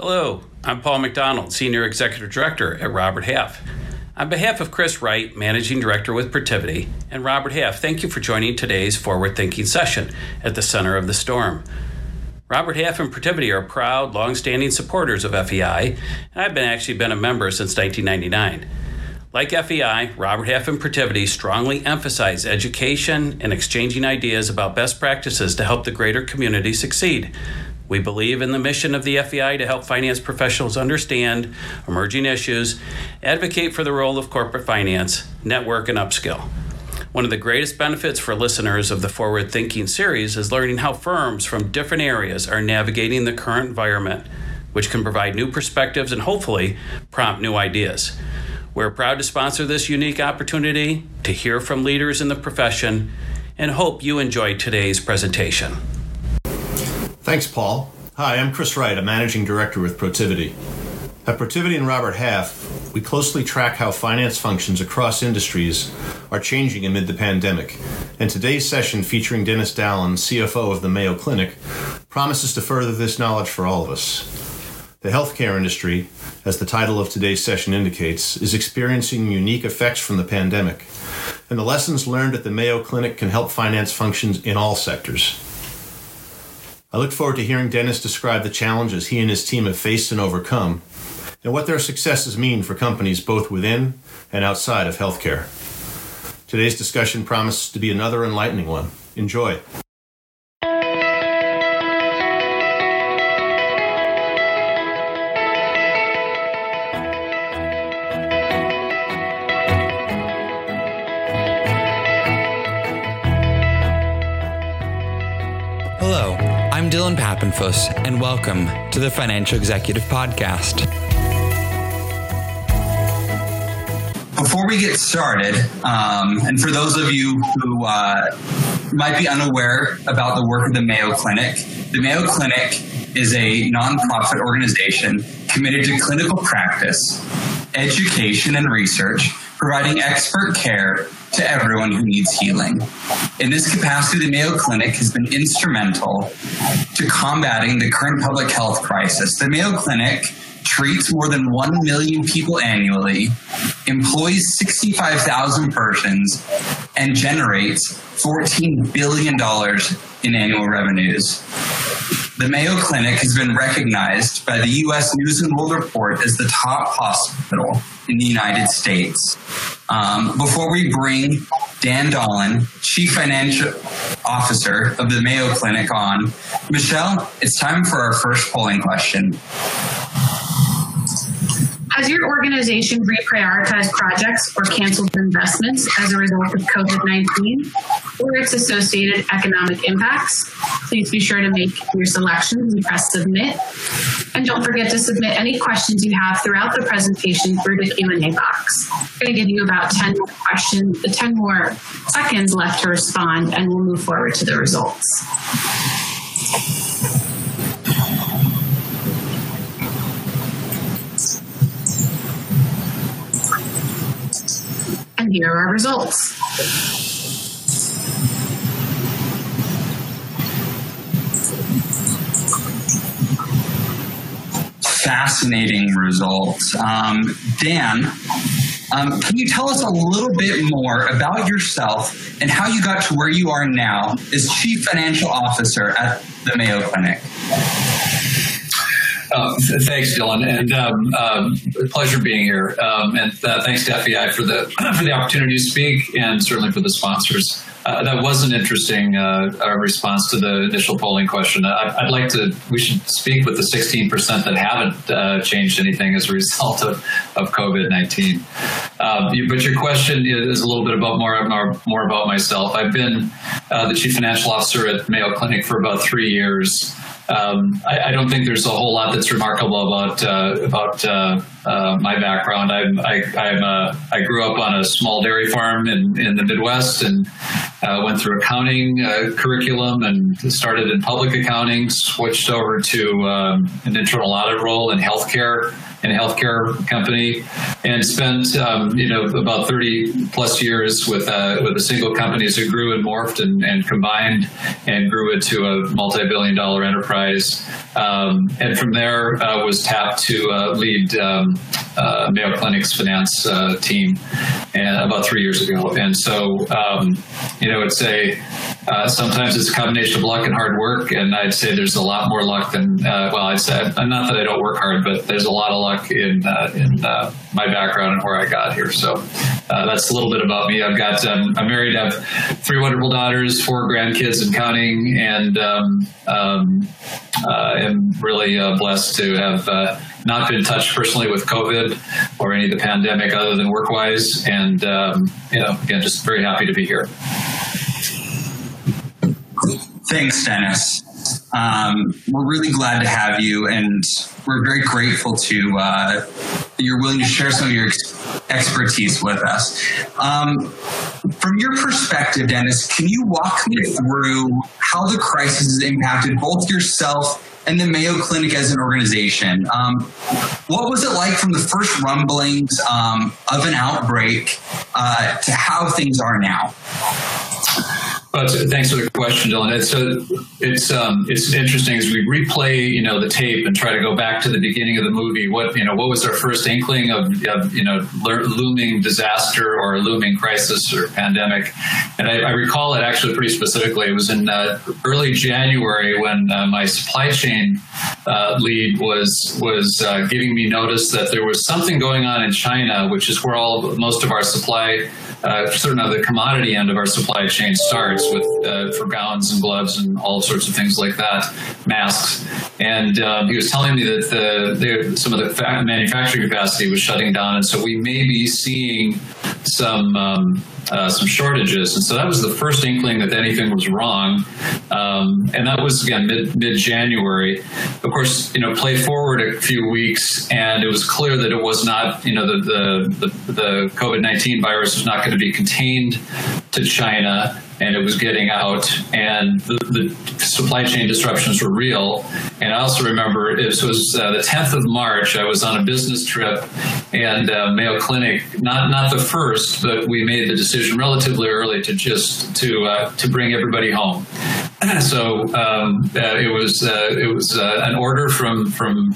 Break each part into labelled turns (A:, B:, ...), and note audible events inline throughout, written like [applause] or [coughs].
A: Hello, I'm Paul McDonald, Senior Executive Director at Robert Half. On behalf of Chris Wright, Managing Director with Protiviti, and Robert Half, thank you for joining today's forward thinking session at the center of the storm. Robert Half and Protiviti are proud, long-standing supporters of FEI, and I've been actually been a member since 1999. Like FEI, Robert Half and Protiviti strongly emphasize education and exchanging ideas about best practices to help the greater community succeed. We believe in the mission of the FEI to help finance professionals understand emerging issues, advocate for the role of corporate finance, network, and upskill. One of the greatest benefits for listeners of the Forward Thinking series is learning how firms from different areas are navigating the current environment, which can provide new perspectives and hopefully prompt new ideas. We're proud to sponsor this unique opportunity to hear from leaders in the profession and hope you enjoy today's presentation.
B: Thanks, Paul. Hi, I'm Chris Wright, a managing director with Protiviti. At Protiviti and Robert Half, we closely track how finance functions across industries are changing amid the pandemic. And today's session, featuring Dennis Dahlen, CFO of the Mayo Clinic, promises to further this knowledge for all of us. The healthcare industry, as the title of today's session indicates, is experiencing unique effects from the pandemic. And the lessons learned at the Mayo Clinic can help finance functions in all sectors. I look forward to hearing Dennis describe the challenges he and his team have faced and overcome and what their successes mean for companies both within and outside of healthcare. Today's discussion promises to be another enlightening one. Enjoy.
C: Pappenfuss, and welcome to the Financial Executive Podcast.
D: before we get started, um, and for those of you who uh, might be unaware about the work of the Mayo Clinic, the Mayo Clinic is a nonprofit organization committed to clinical practice, education, and research, providing expert care to everyone who needs healing. In this capacity, the Mayo Clinic has been instrumental to combating the current public health crisis. The Mayo Clinic treats more than 1 million people annually, employs 65,000 persons, and generates $14 billion in annual revenues. The Mayo Clinic has been recognized by the U.S. News and World Report as the top hospital in the United States. Um, before we bring Dan Dahlen, Chief Financial Officer of the Mayo Clinic, on, Michelle, it's time for our first polling question.
E: Has your organization reprioritized projects or canceled investments as a result of COVID 19 or its associated economic impacts? Please be sure to make your selections and press submit. And don't forget to submit any questions you have throughout the presentation through the Q&A box. I'm going to give you about 10 more questions, uh, 10 more seconds left to respond, and we'll move forward to the results. Here are our results.
D: Fascinating results. Um, Dan, um, can you tell us a little bit more about yourself and how you got to where you are now as Chief Financial Officer at the Mayo Clinic?
F: Uh, th- thanks, Dylan, and um, um, pleasure being here. Um, and uh, thanks to FEI for the [clears throat] for the opportunity to speak, and certainly for the sponsors. Uh, that was an interesting uh, response to the initial polling question. I, would like to. We should speak with the 16% that haven't uh, changed anything as a [laughs] result of, of COVID 19. Um, but your question is a little bit about more more, about myself. I've been uh, the chief financial officer at Mayo Clinic for about three years. Um, I, I, don't think there's a whole lot that's remarkable about uh, about uh, my background. I'm, I, I'm uh, I grew up on a small dairy farm in, in the Midwest and uh, went through accounting uh, curriculum and started in public accounting. Switched over to um, an internal audit role in healthcare in a healthcare company and spent um, you know about 30 plus years with uh, with a single company as it grew and morphed and, and combined and grew it to a multi-billion dollar enterprise Um, and from there uh, was tapped to uh, lead um, uh, Mayo Clinic's finance uh, team and, about three years ago. And so, um, you know, it's a uh, sometimes it's a combination of luck and hard work, and I'd say there's a lot more luck than uh, well, I'd say not that I don't work hard, but there's a lot of luck in in my background and where I got here. So that's a little bit about me. I've got um, I'm married, I have three wonderful daughters, four grandkids, and counting, and um, um, uh, am really uh, blessed to have uh, not been touched personally with COVID or any of the pandemic other than work wise. And, um, you know, again, just very happy to be here.
D: Thanks, Dennis. Um, we're really glad to have you, and we're very grateful to uh, you're willing to share some of your ex- expertise with us. Um, from your perspective, Dennis, can you walk me through how the crisis has impacted both yourself and the Mayo Clinic as an organization? Um, what was it like from the first rumblings um, of an outbreak uh, to how things are now?
F: But thanks for the question, Dylan. It's uh, it's um, it's interesting as we replay, you know, the tape and try to go back to the beginning of the movie. What you know, what was our first inkling of, of you know looming disaster or looming crisis or pandemic? And I, I recall it actually pretty specifically. It was in uh, early January when uh, my supply chain uh, lead was was uh, giving me notice that there was something going on in China, which is where all most of our supply uh, certain of the commodity end of our supply chain starts with uh, for gowns and gloves and all sorts of things like that, masks. And um, he was telling me that the, the some of the manufacturing capacity was shutting down, and so we may be seeing some. Um, uh, some shortages, and so that was the first inkling that anything was wrong, um, and that was again mid mid January. Of course, you know, play forward a few weeks, and it was clear that it was not, you know, the the the, the COVID nineteen virus was not going to be contained to China and it was getting out, and the, the, supply chain disruptions were real. And I also remember it was uh, the 10th of March. I was on a business trip, and uh, Mayo Clinic, not not the first, but we made the decision relatively early to just to uh, to bring everybody home. [coughs] so um, uh, it was uh, it was uh, an order from from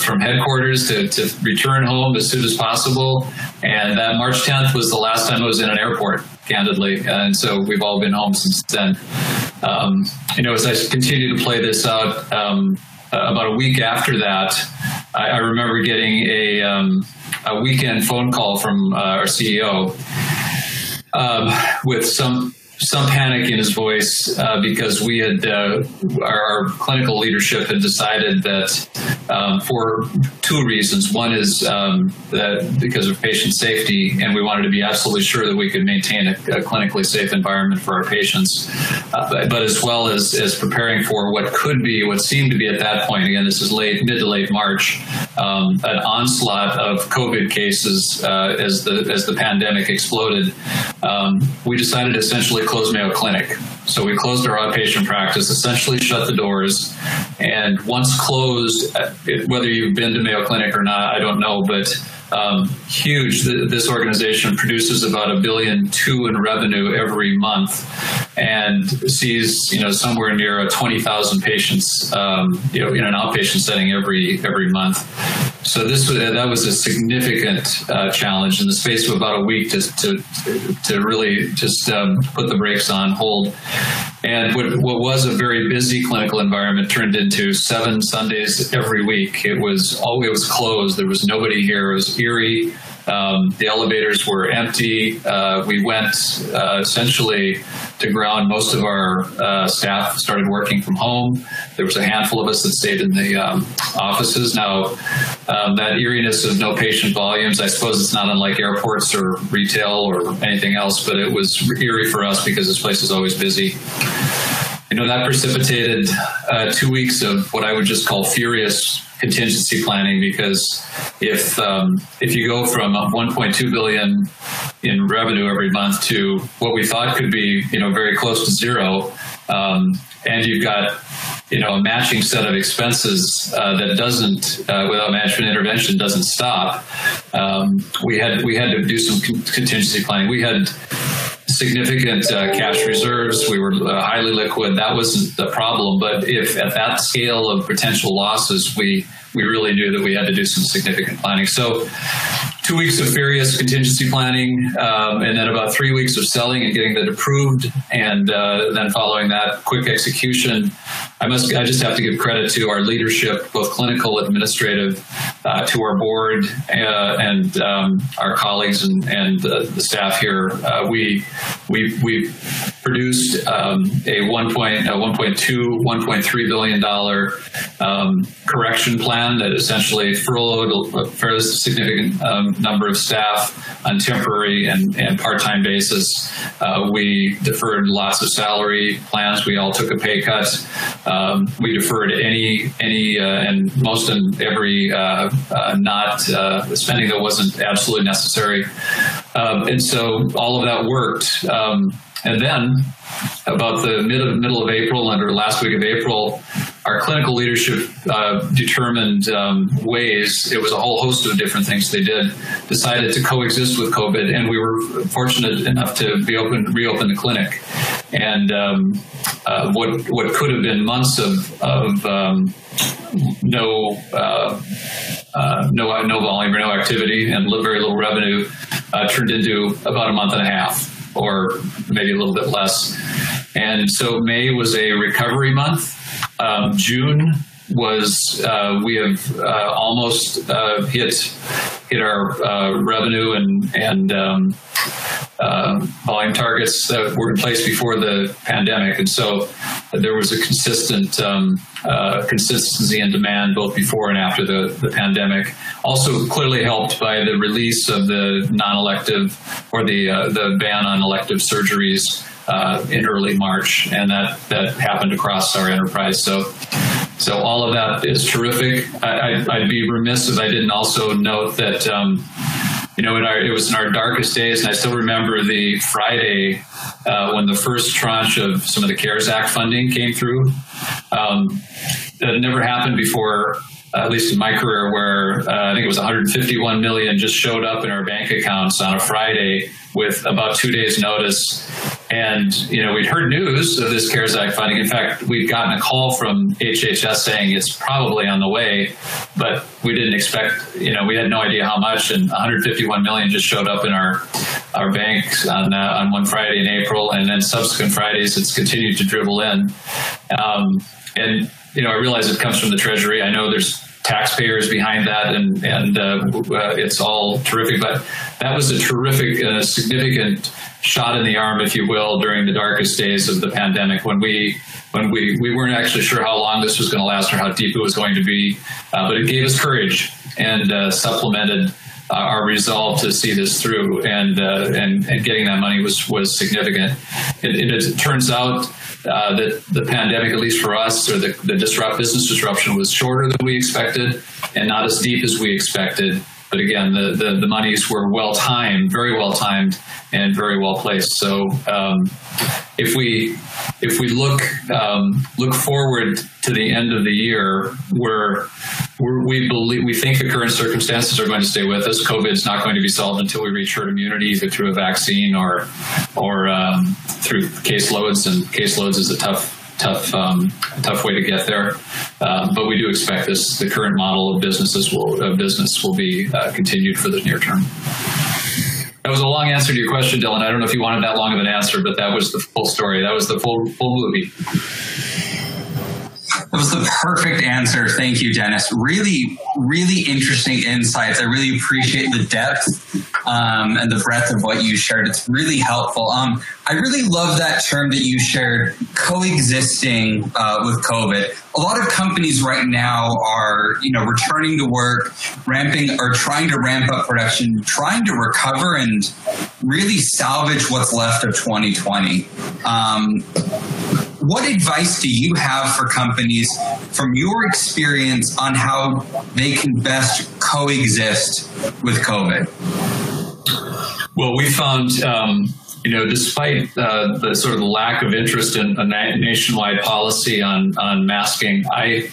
F: from headquarters to, to return home as soon as possible. And March 10th was the last time I was in an airport candidly. And so we've all been home since then. Um, you know, as I continue to play this out, um, about a week after that, I, I remember getting a, um, a weekend phone call from uh, our CEO um, with some some panic in his voice uh, because we had uh, our, clinical leadership had decided that um, for two reasons. One is um, that because of patient safety, and we wanted to be absolutely sure that we could maintain a, a clinically safe environment for our patients, uh, but, but, as well as as preparing for what could be what seemed to be at that point. Again, this is late mid to late March, um, an onslaught of COVID cases uh, as the as the pandemic exploded. Um, we decided essentially close Mayo Clinic. So we closed our outpatient practice, essentially shut the doors. And once closed, uh, whether you've been to Mayo Clinic or not, I don't know, but um, huge. This organization produces about a billion two in revenue every month, and sees you know somewhere near 20,000 patients um, you know in an outpatient setting every every month. So this was that was a significant uh, challenge in the space of about a week to to, to really just um, put the brakes on hold. And what, what was a very busy clinical environment turned into seven Sundays every week. It was always closed. There was nobody here. It was eerie. Um, the elevators were empty. Uh, we went uh, essentially to ground. Most of our uh, staff started working from home. There was a handful of us that stayed in the um, offices. Now, um, that eeriness of no patient volumes, I suppose it's not unlike airports or retail or anything else, but it was eerie for us because this place is always busy. You know, that precipitated uh, two weeks of what I would just call furious contingency planning because if um, if you go from 1.2 billion in revenue every month to what we thought could be you know very close to zero, um, and you've got you know a matching set of expenses uh, that doesn't uh, without management intervention doesn't stop, um, we had we had to do some contingency planning. We had significant uh, cash reserves. We were uh, highly liquid. That wasn't the problem. But if at that scale of potential losses, we we really knew that we had to do some significant planning. So two weeks of furious contingency planning, um, and then about three weeks of selling and getting that approved, and uh, then following that, quick execution. I must. I just have to give credit to our leadership, both clinical, administrative, uh, to our board, uh, and um, our colleagues and, and the staff here. Uh, we we we produced um, a 1. Point, a 1.2, 1.3 billion dollar um, correction plan that essentially furloughed a fairly significant um, number of staff on temporary and, and part-time basis. Uh, we deferred lots of salary plans. We all took a pay cut. Um, we deferred any any uh, and most and every uh, uh not uh, spending that wasn't absolutely necessary. Um, and so all of that worked. Um, and then about the mid of, middle of April and or last week of April, our clinical leadership uh, determined um, ways, it was a whole host of different things they did, decided to coexist with COVID. And we were fortunate enough to be open, reopen the clinic. And um, uh, what, what could have been months of, of um, no, uh, uh no, no volume or no activity and very little revenue uh, turned into about a month and a half or maybe a little bit less. And so May was a recovery month. Um, June was uh, we have uh, almost uh, hit hit our uh, revenue and and um, uh, volume targets that were in place before the pandemic, and so there was a consistent um, uh, consistency in demand both before and after the, the pandemic. Also, clearly helped by the release of the non-elective or the the ban on elective surgeries in early March, and that that happened across our enterprise. So. So all of that is terrific. I, would be remiss if I didn't also note that um, you know, our, it was in our darkest days, and I still remember the Friday uh, when the first tranche of some of the CARES Act funding came through. Um, that never happened before, at least in my career, where uh, I think it was 151 million just showed up in our bank accounts on a Friday with about two days' notice. And, you know, we'd heard news of this CARES Act funding. In fact, we'd gotten a call from HHS saying it's probably on the way, but we didn't expect, you know, we had no idea how much. And 151 million just showed up in our our banks on, uh, on one Friday in April. And then subsequent Fridays, it's continued to dribble in. Um, and, you know, I realize it comes from the Treasury. I know there's taxpayers behind that, and and uh, uh, it's all terrific. But that was a terrific, uh, significant shot in the arm, if you will, during the darkest days of the pandemic when we when we we weren't actually sure how long this was going to last or how deep it was going to be, uh, but it gave us courage and uh, supplemented. Our resolve to see this through and and and getting that money was was significant. It, it, it turns out uh, that the pandemic, at least for us, or the, the disrupt business disruption was shorter than we expected and not as deep as we expected. But again, the, the, the monies were well timed, very well timed, and very well placed. So um, if we if we look um, look forward to the end of the year, where we believe we think the current circumstances are going to stay with us. COVID is not going to be solved until we reach herd immunity, either through a vaccine or or um, through caseloads. And caseloads is a tough tough um, tough way to get there. Um, but we do expect this the current model of businesses will of business will be uh, continued for the near term. That was a long answer to your question, Dylan. I don't know if you wanted that long of an answer, but that was the full story. That was the full full movie.
D: That was the perfect answer. Thank you, Dennis. Really, really interesting insights. I really appreciate the depth um, and the breadth of what you shared. It's really helpful. Um, I really love that term that you shared, coexisting uh, with COVID. A lot of companies right now are, you know, returning to work, ramping or trying to ramp up production, trying to recover and really salvage what's left of 2020. Um, what advice do you have for companies from your experience on how they can best coexist with COVID?
F: Well, we found, um, you know, despite uh, the sort of lack of interest in a nationwide policy on on masking, I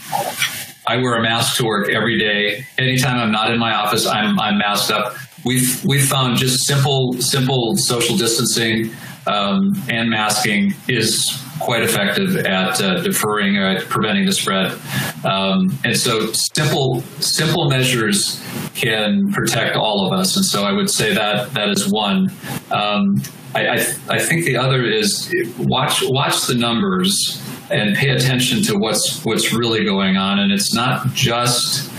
F: I wear a mask to work every day. Anytime I'm not in my office, I'm I'm masked up. We've we've found just simple simple social distancing um, and masking is quite effective at uh, deferring, uh, preventing the spread. Um, and so simple, simple measures can protect all of us. And so I would say that that is one. Um, I, I, I think the other is watch watch the numbers and pay attention to what's what's really going on. And it's not just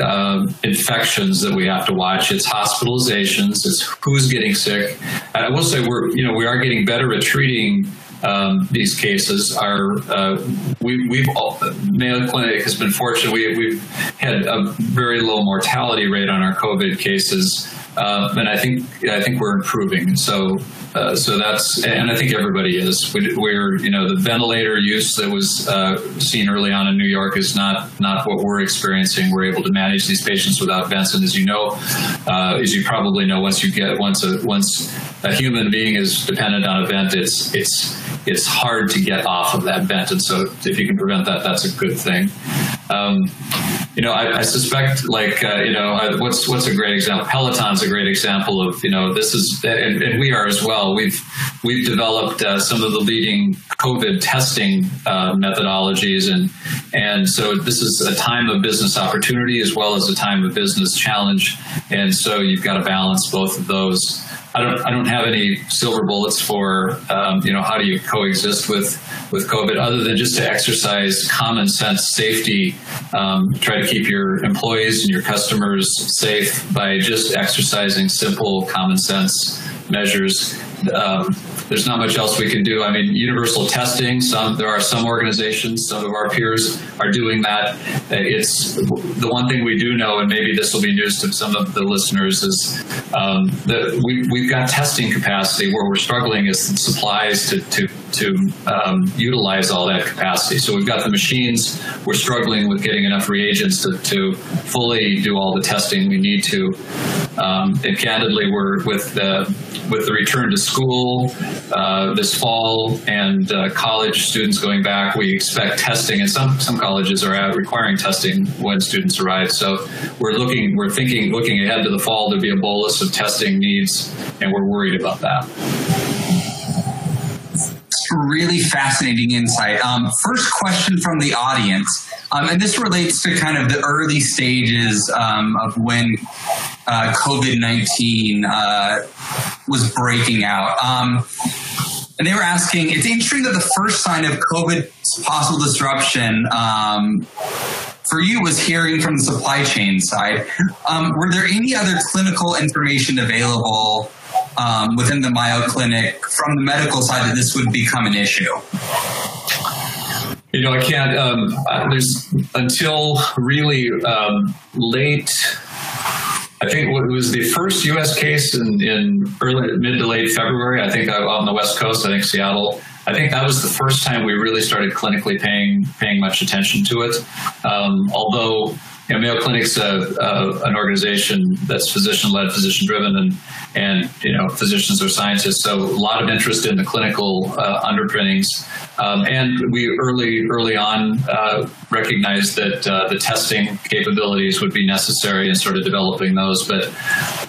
F: uh, infections that we have to watch. It's hospitalizations. It's who's getting sick. I will say we're you know we are getting better at treating um, these cases. are uh, we, we've all, Mayo Clinic has been fortunate. We, we've had a very low mortality rate on our COVID cases, uh, and I think I think we're improving. So uh, so that's, and I think everybody is. We, are you know, the ventilator use that was uh, seen early on in New York is not not what we're experiencing. We're able to manage these patients without vents, and as you know, uh, as you probably know, once you get once a once a human being is dependent on a vent, it's it's it's hard to get off of that vent, and so if you can prevent that, that's a good thing. Um, you know, I, I suspect like uh, you know what's what's a great example. Peloton's a great example of you know this is and, and we are as well. We've we've developed uh, some of the leading COVID testing uh, methodologies, and and so this is a time of business opportunity as well as a time of business challenge, and so you've got to balance both of those. I don't I don't have any silver bullets for um, you know how do you coexist with with COVID other than just to exercise common sense safety. Um, try to keep your employees and your customers safe by just exercising simple common sense measures. Um, there's not much else we can do. I mean, universal testing. Some there are some organizations, some of our peers are doing that. It's the one thing we do know, and maybe this will be news to some of the listeners, is um, that we, we've got testing capacity where we're struggling is supplies to to to um, utilize all that capacity. So we've got the machines. We're struggling with getting enough reagents to, to fully do all the testing we need to. Um, and candidly, we're with the with the return to school uh, this fall and uh, college students going back, we expect testing, and some some colleges are out requiring testing when students arrive. So we're looking, we're thinking, looking ahead to the fall to be a bolus of testing needs, and we're worried about that
D: really fascinating insight. Um, first question from the audience, um, and this relates to kind of the early stages um, of when uh, COVID 19 uh, was breaking out. Um, and they were asking, it's interesting that the first sign of COVID possible disruption um, for you was hearing from the supply chain side. Um, were there any other clinical information available um, within the Mayo Clinic from the medical side that this would become an issue?
F: You know, I can't. Um, there's until really um, late I think it was the first U.S. case in, in early, mid to late February. I think uh, on the West Coast. I think Seattle. I think that was the first time we really started clinically paying paying much attention to it. Um, although you know, Mayo Clinic's a, a, an organization that's physician led, physician driven, and and you know physicians are scientists, so a lot of interest in the clinical uh, underpinnings. Um, and we early early on uh, recognized that uh, the testing capabilities would be necessary in sort of developing those. But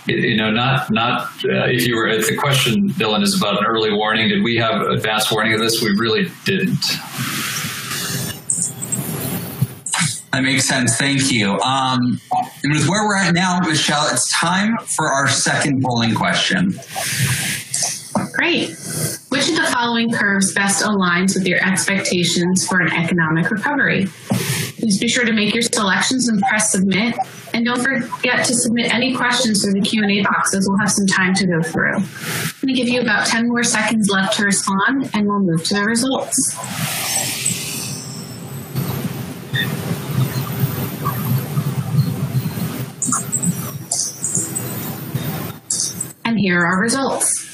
F: you know, not not uh, if you were if the question, Dylan, is about an early warning. Did we have advanced warning of this? We really didn't.
D: That makes sense. Thank you. Um, and with where we're at now, Michelle, it's time for our second polling question.
E: Great. Which of the following curves best aligns with your expectations for an economic recovery? Please be sure to make your selections and press submit. And don't forget to submit any questions through the Q&A boxes. we'll have some time to go through. I'm going to give you about 10 more seconds left to respond and we'll move to the results. Here are results.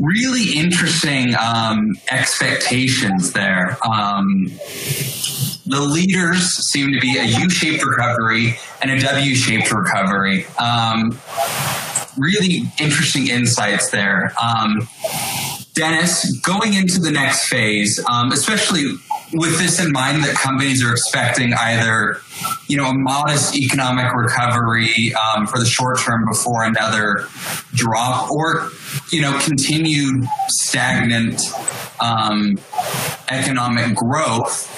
D: Really interesting um, expectations there. Um, the leaders seem to be a U-shaped recovery and a W-shaped recovery. Um, really interesting insights there. Um, Dennis, going into the next phase, um, especially with this in mind that companies are expecting either you know a modest economic recovery um, for the short term before another drop or you know continued stagnant um, economic growth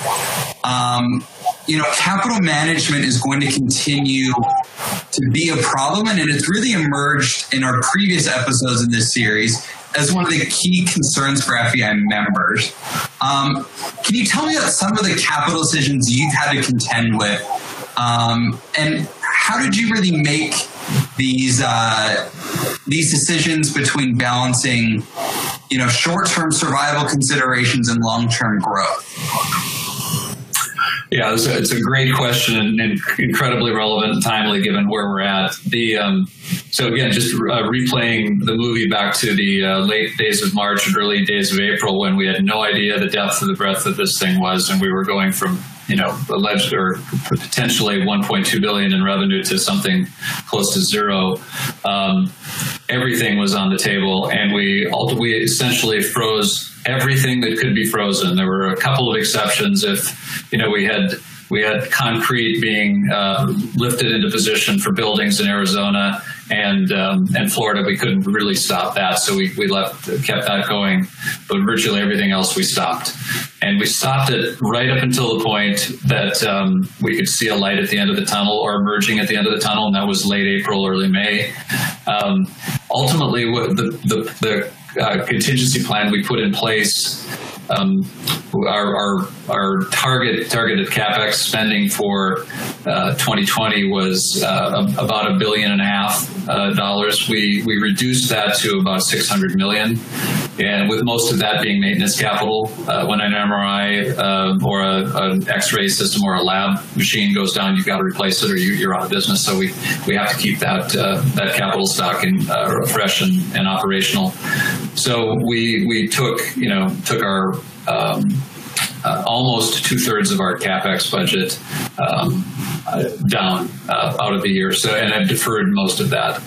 D: um, you know capital management is going to continue to be a problem and it's really emerged in our previous episodes in this series as one of the key concerns for FEI members. Um, can you tell me about some of the capital decisions you've had to contend with, um, and how did you really make these uh, these decisions between balancing, you know, short term survival considerations and long term growth?
F: Yeah, it's a, it's a great question and, incredibly relevant and timely given where we're at. The um, so again, just uh, replaying the movie back to the uh, late days of March and early days of April when we had no idea the depth of the breadth of this thing was, and we were going from you know alleged or potentially 1.2 billion in revenue to something close to zero. Um, everything was on the table, and we we essentially froze everything that could be frozen. There were a couple of exceptions if you know we had we had concrete being uh, lifted into position for buildings in Arizona and um, and Florida. We couldn't really stop that, so we, we left kept that going. But virtually everything else we stopped, and we stopped it right up until the point that um, we could see a light at the end of the tunnel or emerging at the end of the tunnel, and that was late April, early May. Um, ultimately, the the, the uh, contingency plan we put in place um, our, our, our target targeted capex spending for uh, 2020 was uh, about a billion and a half uh, dollars. We we reduced that to about 600 million, and with most of that being maintenance capital. Uh, when an MRI uh, or a, an X-ray system or a lab machine goes down, you've got to replace it, or you, are out of business. So we we have to keep that uh, that capital stock in, fresh and, and operational. So we we took you know took our um, uh, almost two thirds of our capex budget um, uh, down uh, out of the year. So, and I've deferred most of that.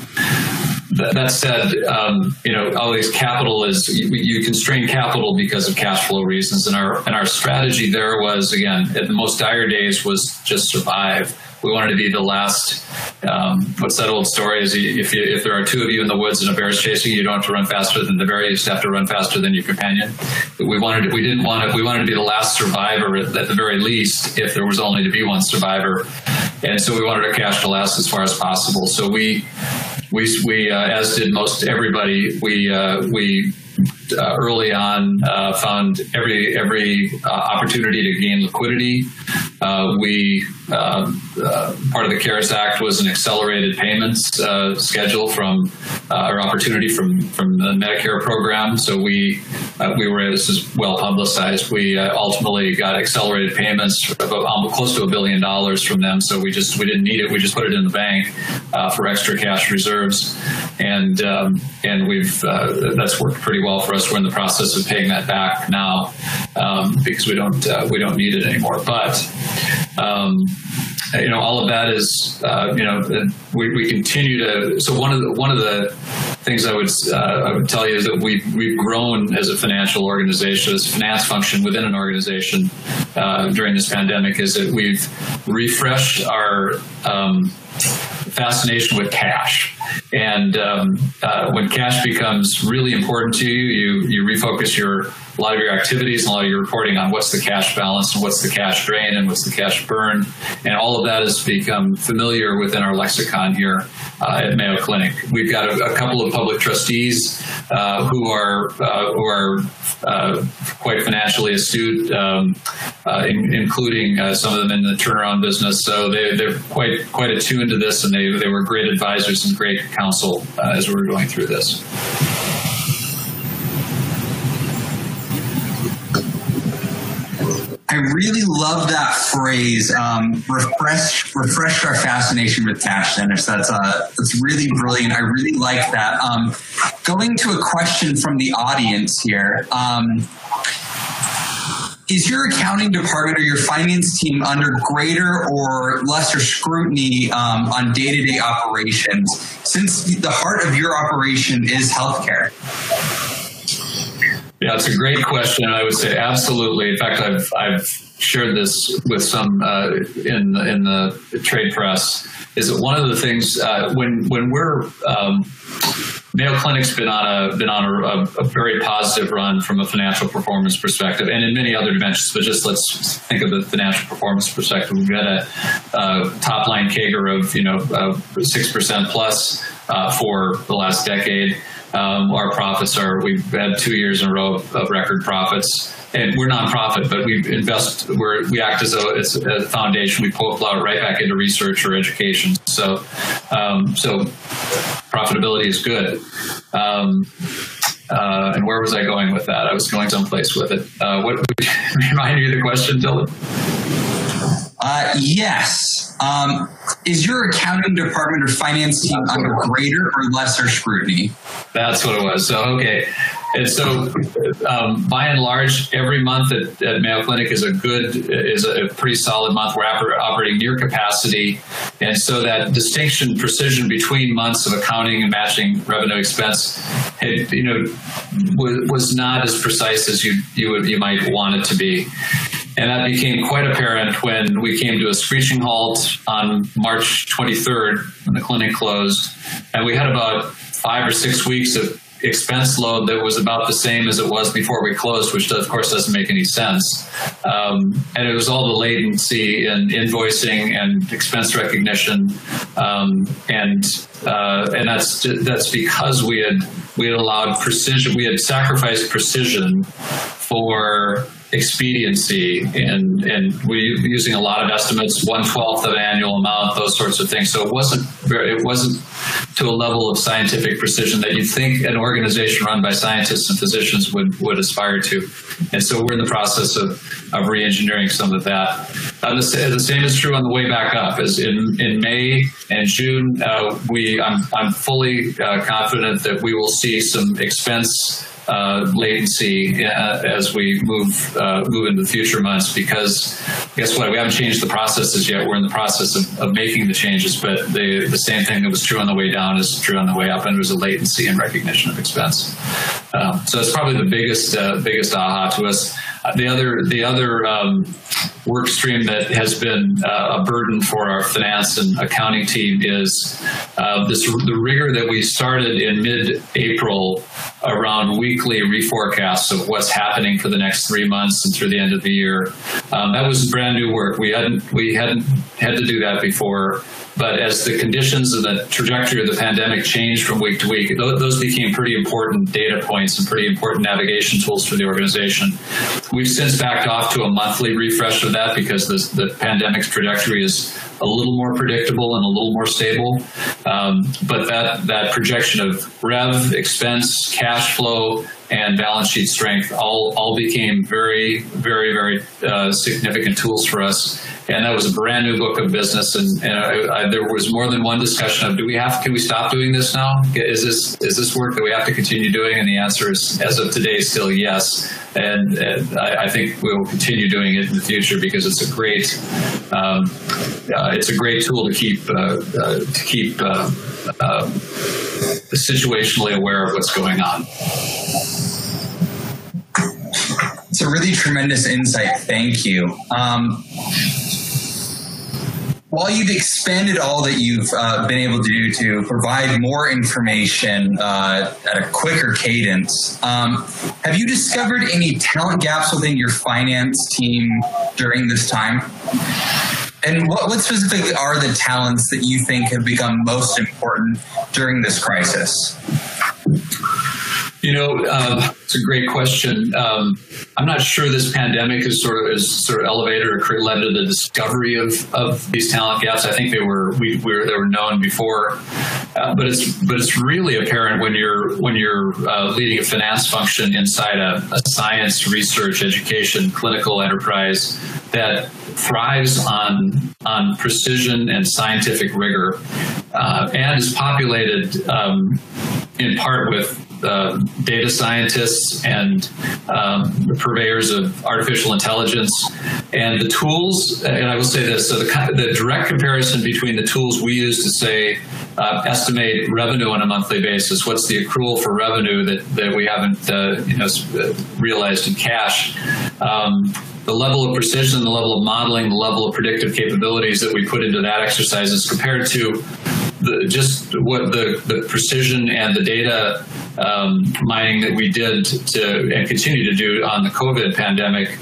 F: That, said, um, you know, all these capital is you, you, constrain capital because of cash flow reasons, and our and our strategy there was again at the most dire days was just survive we wanted to be the last. Um, what's that old story? Is if you, if there are two of you in the woods and a bear is chasing you, you don't have to run faster than the bear. You just have to run faster than your companion. We wanted we didn't want to we wanted to be the last survivor at, at the very least if there was only to be one survivor, and so we wanted our cash to last as far as possible. So we we we uh, as did most everybody we uh, we uh, early on uh, found every every uh, opportunity to gain liquidity. Uh, we um, uh, part of the CARES Act was an accelerated payments uh, schedule from or opportunity from from the Medicare program. So we we were this is well publicized. We ultimately got accelerated payments of um, close to a billion dollars from them. So we just we didn't need it. We just put it in the bank for extra cash reserves, and um, and we've that's worked pretty well for us. We're in the process of paying that back now um, because we don't uh, we don't need it anymore. But um, you know, all of that is uh, you know we, we continue to. So one of the one of the things I would uh, I would tell you is that we we've grown as a financial organization, as a finance function within an organization uh, during this pandemic. Is that we've refreshed our um, fascination with cash. And um, uh, when cash becomes really important to you, you you refocus your a lot of your activities and a lot of your reporting on what's the cash balance and what's the cash drain and what's the cash burn, and all of that has become familiar within our lexicon here uh, at Mayo Clinic. We've got a, a couple of public trustees uh, who are uh, who are uh, quite financially astute, um, uh, in, including some of them in the turnaround business. So they, they're quite quite attuned to this, and they they were great advisors and great counsel as we were going through this.
D: I really love that phrase. Um, refresh, refresh our fascination with cash, Dennis. That's uh, that's really brilliant. I really like that. Um, going to a question from the audience here. Um, is your accounting department or your finance team under greater or lesser scrutiny um, on day-to-day operations since the heart of your operation is healthcare?
F: Yeah, it's a great question. I would say absolutely. In fact, I've I've shared this with some uh, in in the trade press. Is that one of the things uh, when when we're um, Mayo Clinic's been on a been on a, a, very positive run from a financial performance perspective, and in many other dimensions. But just let's think of the financial performance perspective. We've had a, a top line CAGR of you know six percent plus uh, for the last decade. Um, our profits are, we've had two years in a row of record profits. And we're nonprofit, but we invest, we're, we act as a, as a foundation. We pull out right back into research or education. So, um, so profitability is good. Um, uh, and where was I going with that? I was going someplace with it. Uh, what [laughs] remind me of the question, Dylan?
D: Uh, yes. Um, is your accounting department or finance team under greater or lesser scrutiny?
F: That's what it was. So, okay. And so, um, by and large, every month at, at, Mayo Clinic is a good, is a pretty solid month. We're operating near capacity, and so that distinction, precision between months of accounting and matching revenue expense, it, you know, was, was not as precise as you you would, you might want it to be. And that became quite apparent when we came to a screeching halt on March 23rd when the clinic closed. And we had about five or six weeks of expense load that was about the same as it was before we closed, which of course doesn't make any sense. Um, and it was all the latency in invoicing and expense recognition, um, and uh, and that's that's because we had we had allowed precision, we had sacrificed precision for expediency and and we using a lot of estimates, one twelfth of annual amount, those sorts of things. So it wasn't very, it wasn't to a level of scientific precision that you'd think an organization run by scientists and physicians would would aspire to. And so we're in the process of of re-engineering some of that. Uh, the, the, same is true on the way back up. As in in May and June, uh, we I'm I'm fully uh, confident that we will see some expense uh, latency uh, as we move uh, move into the future months. Because guess what? We haven't changed the processes yet. We're in the process of, of making the changes, but the the same thing that was true on the way down is true on the way up, and there's a latency in recognition of expense. Um, so it's probably the biggest uh, biggest aha to us. The other the other um, work stream that has been uh, a burden for our finance and accounting team is uh, this the rigor that we started in mid-April around weekly reforecasts of what's happening for the next three months and through the end of the year. Um, that was brand new work. We hadn't we hadn't had to do that before. But as the conditions and the trajectory of the pandemic changed from week to week, those became pretty important data points and pretty important navigation tools for the organization. We've since backed off to a monthly refresh of that because the, the pandemic's trajectory is a little more predictable and a little more stable. Um, but that, that projection of rev, expense, cash flow, and balance sheet strength all, all became very, very, very uh, significant tools for us. And that was a brand new book of business. And, and I, I, there was more than one discussion of, do we have, can we stop doing this now? Is this, is this work that we have to continue doing? And the answer is, as of today, still yes. And, and I, I, think we will continue doing it in the future because it's a great, um, uh, it's a great tool to keep, uh, uh to keep, uh, um, situationally aware of what's going on.
D: It's a really tremendous insight. Thank you. Um, while you've expanded all that you've uh, been able to do to provide more information uh, at a quicker cadence, um, have you discovered any talent gaps within your finance team during this time? And what, what specifically are the talents that you think have become most important during this crisis?
F: You know, um, it's a great question. Um, I'm not sure this pandemic is sort of is sort of elevated or led to the discovery of, of these talent gaps. I think they were we, we were, they were known before, uh, but it's but it's really apparent when you're when you're uh, leading a finance function inside a, a science, research, education, clinical enterprise that thrives on on precision and scientific rigor, uh, and is populated um, in part with uh, data scientists and um, the purveyors of artificial intelligence and the tools. And I will say this: so the, the direct comparison between the tools we use to say uh, estimate revenue on a monthly basis, what's the accrual for revenue that that we haven't uh, you know realized in cash. Um, the level of precision, the level of modeling, the level of predictive capabilities that we put into that exercise is compared to the, just what the, the precision and the data um, mining that we did to and continue to do on the COVID pandemic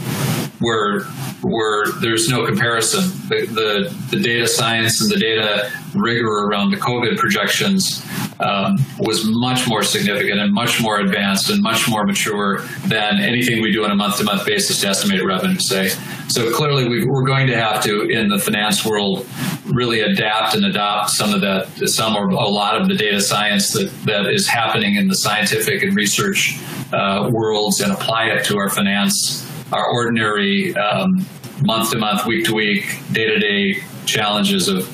F: were were there's no comparison. The, the, the data science and the data rigor around the COVID projections um, was much more significant and much more advanced and much more mature than anything we do on a month to month basis to estimate revenue, say. So clearly, we are going to have to, in the finance world, really adapt and adopt some of that, some or a lot of the data science that, that is happening in the scientific and research uh, worlds and apply it to our finance, our ordinary month to month, week to week, day to day challenges of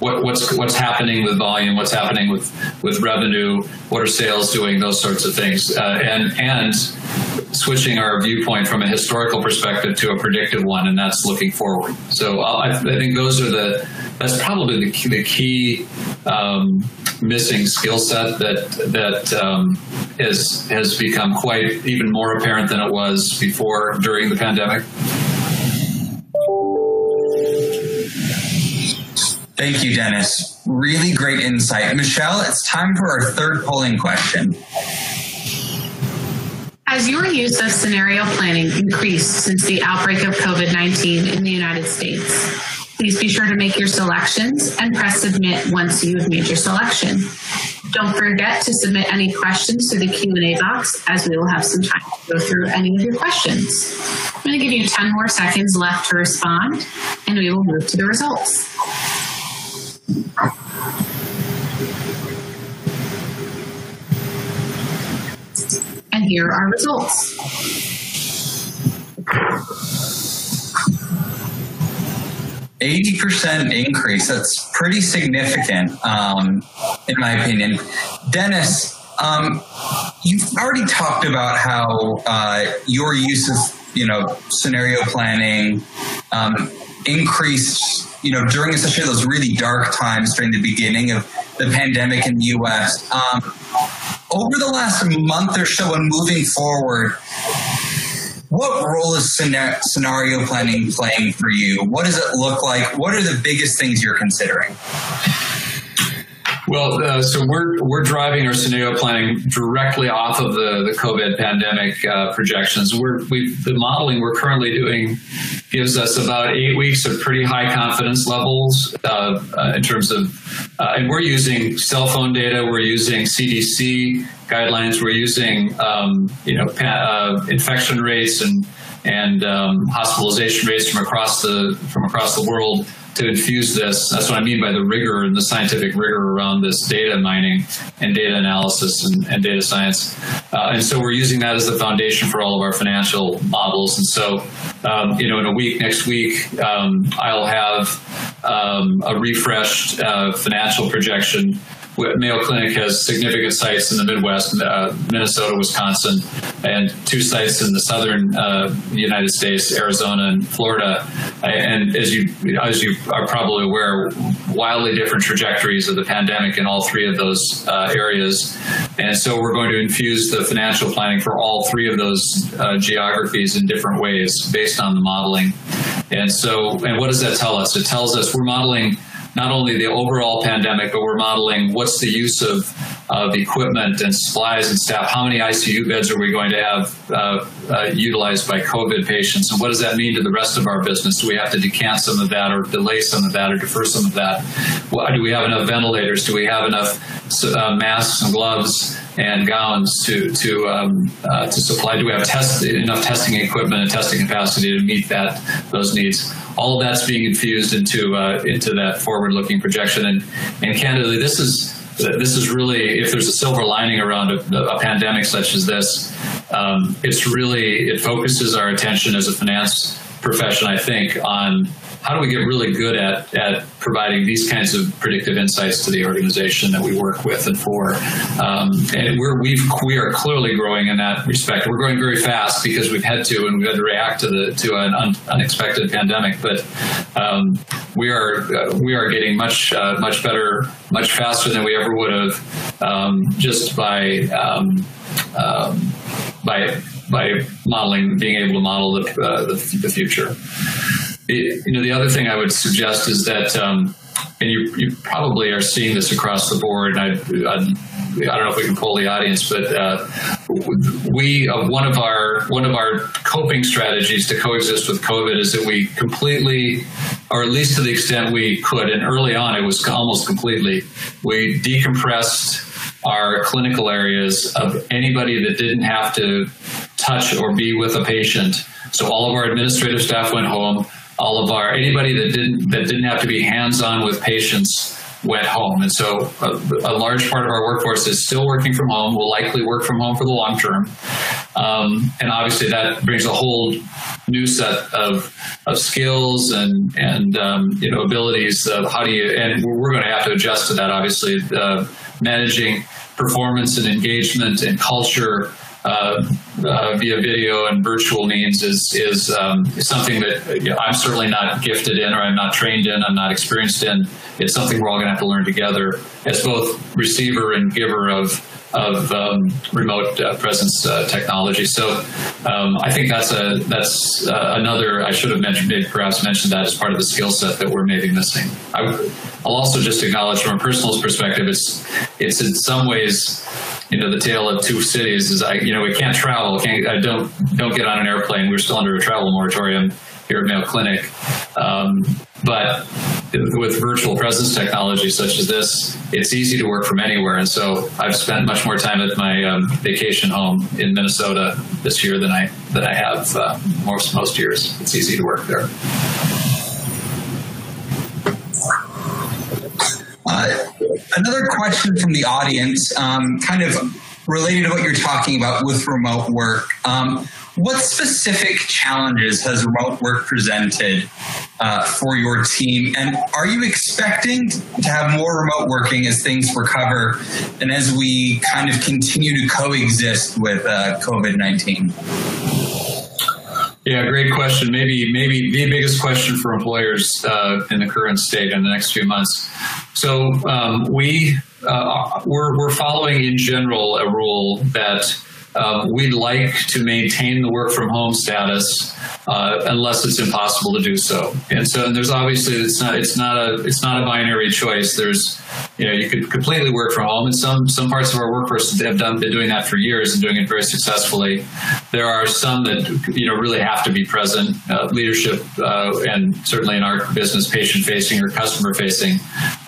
F: what, what's what's happening with volume, what's happening with with revenue, what are sales doing, those sorts of things, uh, and and switching our viewpoint from a historical perspective to a predictive one, and that's looking forward. So I, I think those are the that's probably the key, the key um, missing skill set that that um, has become quite even more apparent than it was before during the pandemic.
D: Thank you, Dennis. Really great insight. Michelle, it's time for our third polling question.
E: Has your use of scenario planning increased since the outbreak of COVID 19 in the United States? Please be sure to make your selections and press submit once you have made your selection. Don't forget to submit any questions to the Q&A box as we will have some time to go through any of your questions. I'm going to give you 10 more seconds left to respond and we will move to the results. And here are results.
D: Eighty percent increase. That's pretty significant, um, in my opinion. Dennis, um, you've already talked about how uh, your use of you know scenario planning um, increased you know, during especially those really dark times during the beginning of the pandemic in the US. Um, over the last month or so and moving forward, what role is scenario planning playing for you? What does it look like? What are the biggest things you're considering?
F: Well, uh, so we're we're driving our scenario planning directly off of the, the COVID pandemic uh, projections. We're we the modeling we're currently doing gives us about eight weeks of pretty high confidence levels uh, uh in terms of, uh, and we're using cell phone data, we're using CDC guidelines, we're using um, you know uh, infection rates and and um, hospitalization rates from across the from across the world to infuse this. That's what I mean by the rigor and the scientific rigor around this data mining and data analysis and, and data science. Uh, and so we're using that as the foundation for all of our financial models. And so, um, you know, in a week, next week, um, I'll have um, a refreshed uh, financial projection Mayo Clinic has significant sites in the Midwest, uh, Minnesota, Wisconsin, and two sites in the southern uh, United States, Arizona and Florida. And as you as you are probably aware, wildly different trajectories of the pandemic in all three of those uh, areas. And so we're going to infuse the financial planning for all three of those uh, geographies in different ways based on the modeling. And so, and what does that tell us? It tells us we're modeling not only the overall pandemic, but we're modeling what's the use of, of equipment and supplies and staff. How many ICU beds are we going to have uh, uh, utilized by COVID patients? And what does that mean to the rest of our business? Do we have to decant some of that or delay some of that or defer some of that? Well, do we have enough ventilators? Do we have enough uh, masks and gloves? and gowns to to um, uh, to supply? Do we have test enough testing equipment and testing capacity to meet that those needs? All of that's being infused into uh, into that forward looking projection, and and candidly, this is this is really if there's a silver lining around a, a pandemic such as this, um, it's really it focuses our attention as a finance profession, I think, on how do we get really good at, at providing these kinds of predictive insights to the organization that we work with and for. Um, and we're, we've, we are clearly growing in that respect. We're growing very fast because we've had to and we've had to react to the to an un, unexpected pandemic. But um, we are uh, we are getting much uh, much better, much faster than we ever would have, um, just by um, um, by by modeling, being able to model the, uh, the, the, future. you know, the other thing I would suggest is that, um, and you, you probably are seeing this across the board. And I, I, I don't know if we can pull the audience, but uh, we uh, one of our one of our coping strategies to coexist with COVID is that we completely, or at least to the extent we could, and early on it was almost completely, we decompressed our clinical areas of anybody that didn't have to touch or be with a patient. So all of our administrative staff went home. All of our anybody that didn't that didn't have to be hands on with patients went home. And so a, a, large part of our workforce is still working from home, will likely work from home for the long term. Um, and obviously that brings a whole new set of, of skills and, and um, you know, abilities of how do you, and we're going to have to adjust to that, obviously, uh, managing performance and engagement and culture uh, uh, via video and virtual means is is, um, something that I'm certainly not gifted in, or I'm not trained in, I'm not experienced in. It's something we're all going to have to learn together as both receiver and giver of of um, remote uh, presence uh, technology. So um, I think that's a that's uh, another. I should have mentioned, maybe perhaps mentioned that as part of the skill set that we're maybe missing. I, will also just acknowledge from a personal perspective, it's it's in some ways you know the tale of two cities is I you know we can't travel can't I don't don't get on an airplane we're still under a travel moratorium here at Mayo Clinic um, but with virtual presence technology such as this it's easy to work from anywhere and so I've spent much more time at my um, vacation home in Minnesota this year than I than I have uh, most most years it's easy to work there.
D: Uh, another question from the audience, um, kind of related to what you're talking about with remote work. Um, what specific challenges has remote work presented uh, for your team? And are you expecting to have more remote working as things recover and as we kind of continue to coexist with uh, COVID 19?
F: Yeah, great question. Maybe maybe the biggest question for employers uh, in the current state in the next few months. So um, we uh, we're we're following in general a rule that um, we'd like to maintain the work from home status uh, unless it's impossible to do so. And so, and there's obviously it's not it's not a it's not a binary choice. There's you know you could completely work from home, and some some parts of our workforce have done been doing that for years and doing it very successfully. There are some that you know really have to be present, uh, leadership, uh, and certainly in our business, patient facing or customer facing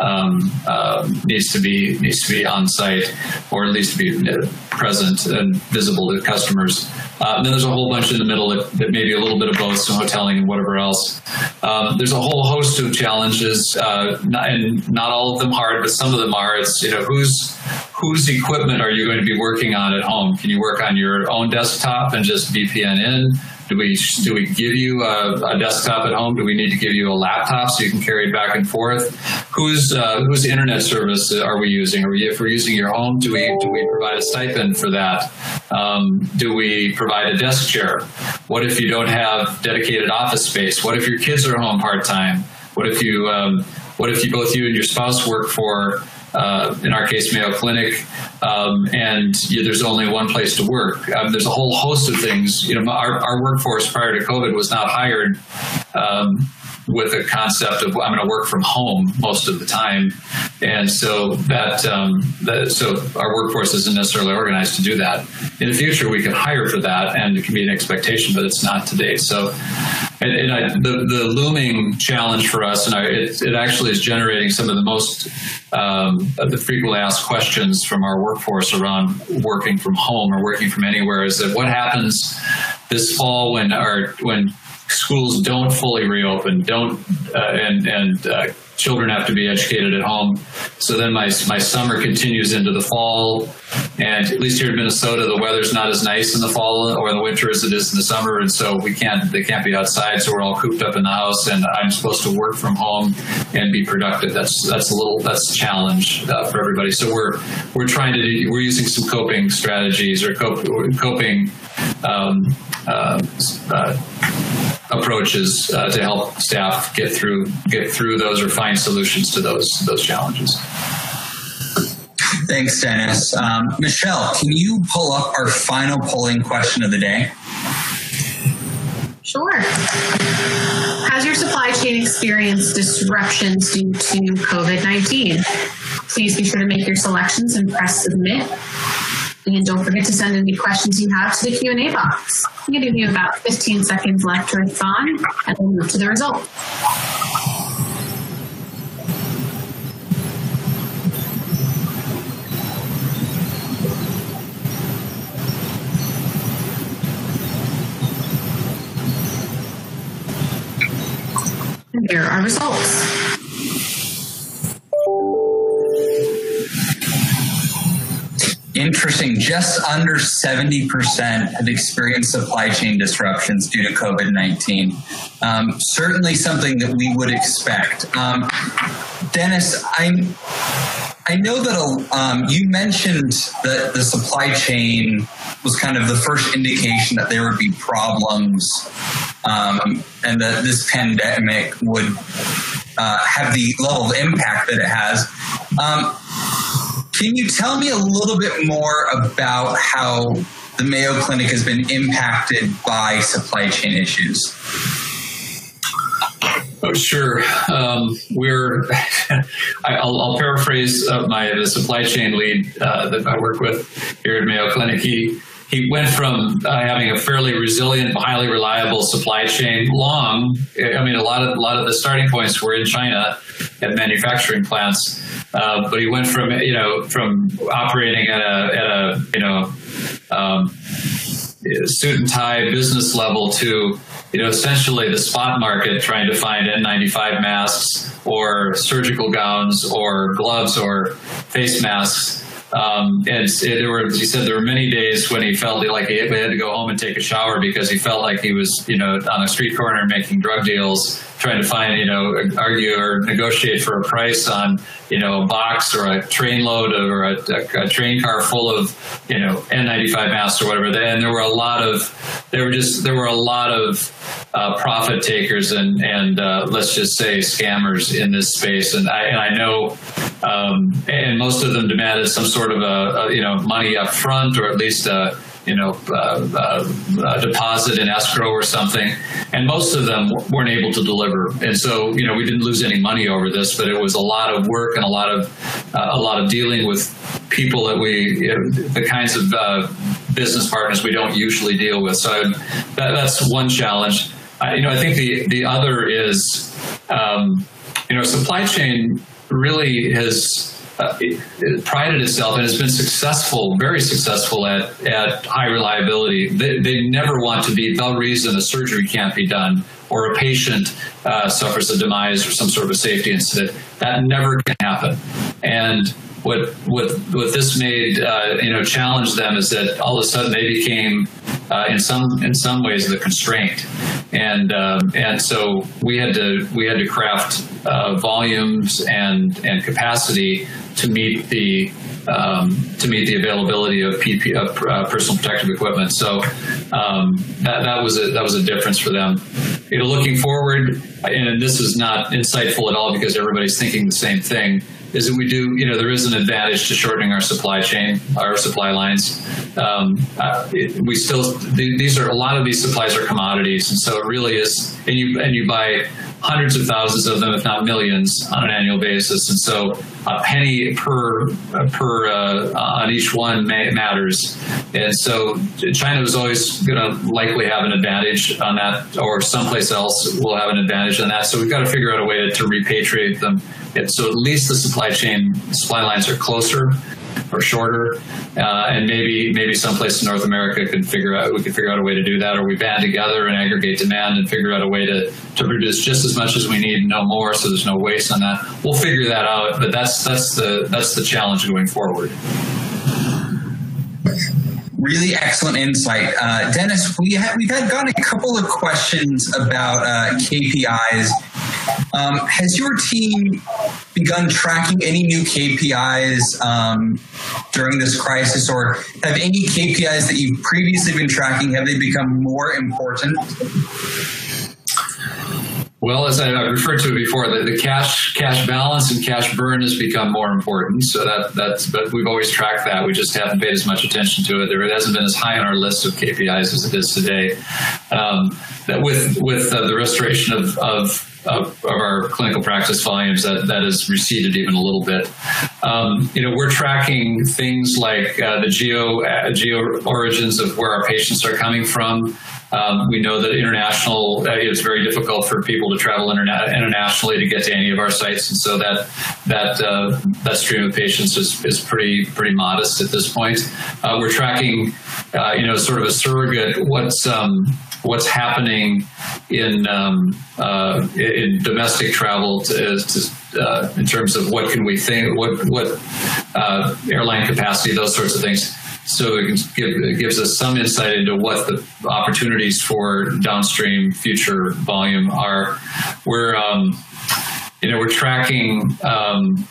F: um, uh, needs to be needs to be on site or at least be uh, present and visible to customers. Uh, and then there's a whole bunch in the middle that, that maybe a little bit of both, some hoteling and whatever else. Um, there's a whole host of challenges, uh, not, and not all of them hard, but some of them are. It's you know whose whose equipment are you going to be working on at home? Can you work on your own desktop and just VPN in? Do we do we give you a, a, desktop at home? Do we need to give you a laptop so you can carry it back and forth? Whose uh, whose internet service are we using? Are we, if we're using your home, do we do we provide a stipend for that? Um, do we provide a desk chair? What if you don't have dedicated office space? What if your kids are home part time? What if you um, what if you both you and your spouse work for uh, in our case, Mayo Clinic, um, and there's only one place to work. Um, there's a whole host of things. You know, our, our workforce prior to COVID was not hired um, with a concept of I'm going to work from home most of the time, and so that, um, that so our workforce isn't necessarily organized to do that. In the future, we can hire for that, and it can be an expectation, but it's not today. So, and, and I, the the looming challenge for us, and I, it, it actually is generating some of the most um, the frequently asked questions from our workforce around working from home or working from anywhere is that what happens this fall when our when schools don't fully reopen, don't uh, and and uh, children have to be educated at home. So then my my summer continues into the fall, and at least here in Minnesota, the weather's not as nice in the fall or in the winter as it is in the summer, and so we can't they can't be outside. So we're all cooped up in the house, and I'm supposed to work from home and be productive. That's that's a little that's a challenge uh, for everybody. So we're we're trying to do, we're using some coping strategies or cope, coping. Um, uh, uh, approaches uh, to help staff get through get through those or find solutions to those those challenges.
D: Thanks, Dennis. Um, Michelle, can you pull up our final polling question of the day?
E: Sure. Has your supply chain experienced disruptions due to COVID 19? Please be sure to make your selections and press submit. And don't forget to send any questions you have to the Q&A box. I'm give you about 15 seconds left to respond, and we'll move to the result. And here are results.
D: Interesting. Just under 70% have experienced supply chain disruptions due to COVID 19. Um, certainly something that we would expect. Um, Dennis, I'm. I know that um, you mentioned that the supply chain was kind of the first indication that there would be problems um, and that this pandemic would uh, have the level of impact that it has. Um, can you tell me a little bit more about how the Mayo Clinic has been impacted by supply chain issues?
F: Oh, sure. Um, we're. [laughs] I'll, I'll, paraphrase uh, my the supply chain lead uh, that I work with here at Mayo Clinic. He he went from uh, having a fairly resilient, highly reliable supply chain, long. I mean, a lot of a lot of the starting points were in China at manufacturing plants, uh, but he went from you know from operating at a at a you know um, suit and tie business level to you know essentially the spot market trying to find N95 masks or surgical gowns or gloves or face masks um, and it, there were, he said there were many days when he felt like he had to go home and take a shower because he felt like he was, you know, on a street corner making drug deals, trying to find, you know, argue or negotiate for a price on, you know, a box or a train load or a, a, a train car full of, you know, N95 masks or whatever. And there were a lot of, there were just, there were a lot of uh, profit takers and, and uh, let's just say scammers in this space. And I, and I know, um, and most of them demanded some sort of a, a, you know money up front or at least a you know uh, a deposit in escrow or something. And most of them weren't able to deliver. And so you know we didn't lose any money over this but it was a lot of work and a lot of uh, a lot of dealing with people that we you know, the kinds of uh, business partners we don't usually deal with. So that, that's one challenge. You know I think the the other is um, you know supply chain really has uh, prided itself and has been successful, very successful at, at high reliability. They, they never want to be the reason a surgery can't be done or a patient uh, suffers a demise or some sort of a safety incident. That never can happen. And what what what this made uh, you know challenge them is that all of a sudden they became uh, in some in some ways the constraint, and um, and so we had to we had to craft uh, volumes and and capacity to meet the um, to meet the availability of PP uh, personal protective equipment. So um, that that was a that was a difference for them. You know, looking forward, and this is not insightful at all because everybody's thinking the same thing is that we do, you know, there is an advantage to shortening our supply chain, our supply lines. Um, uh, it, we still, these are a lot of these supplies are commodities, and so it really is. And you and you buy hundreds of thousands of them, if not millions, on an annual basis. And so a penny per uh, per uh, uh, on each one matters. And so China is always going to likely have an advantage on that, or someplace else will have an advantage on that. So we've got to figure out a way to, to repatriate them. So at least the supply chain supply lines are closer. Or shorter, uh, and maybe maybe someplace in North America could figure out we could figure out a way to do that, or we band together and aggregate demand and figure out a way to, to produce just as much as we need, no more, so there's no waste on that. We'll figure that out, but that's that's the that's the challenge going forward.
D: Really excellent insight, uh, Dennis. We have we've had gotten a couple of questions about uh, KPIs. Um, has your team begun tracking any new KPIs um, during this crisis, or have any KPIs that you've previously been tracking have they become more important?
F: Well, as I referred to it before, the, the cash cash balance and cash burn has become more important. So that that's but we've always tracked that. We just haven't paid as much attention to it. There it hasn't been as high on our list of KPIs as it is today. Um, that with with uh, the restoration of, of of, of, our clinical practice volumes that, that has receded even a little bit. Um, you know, we're tracking things like uh, the geo uh, geo origins of where our patients are coming from. Um, we know that international uh, it's very difficult for people to travel interna- internationally to get to any of our sites, and so that that uh, that stream of patients is, is pretty pretty modest at this point. Uh, we're tracking, uh, you know, sort of a surrogate what's um, what's happening in um, uh, in domestic travel to, to, uh, in terms of what can we think, what what airline capacity, those sorts of things so it, give, it, gives us some insight into what the opportunities for downstream future volume are. We're, um, you know, we're tracking, um,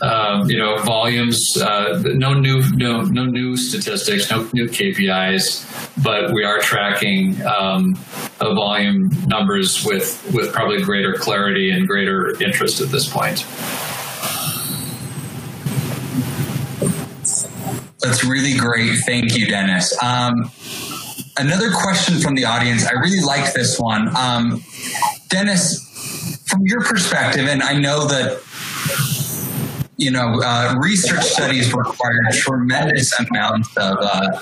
F: uh, you know, volumes. Uh, no new, no, no new statistics, no new KPIs, but we are tracking um, volume numbers with with probably greater clarity and greater interest at this point.
D: That's really great. Thank you, Dennis. Um, another question from the audience. I really like this one. Um, Dennis, from your perspective, and I know that you know uh, research studies require tremendous amounts of uh,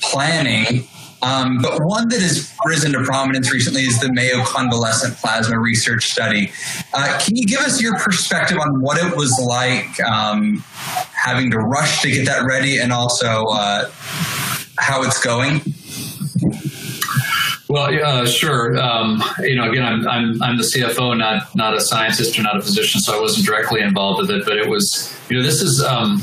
D: planning um, but one that has risen to prominence recently is the Mayo Convalescent Plasma Research Study. Uh, can you give us your perspective on what it was like um, having to rush to get that ready and also uh, how it's going?
F: Well, uh, sure. Um, you know, again, I'm, I'm, I'm the CFO, not not a scientist or not a physician, so I wasn't directly involved with it. But it was, you know, this is um,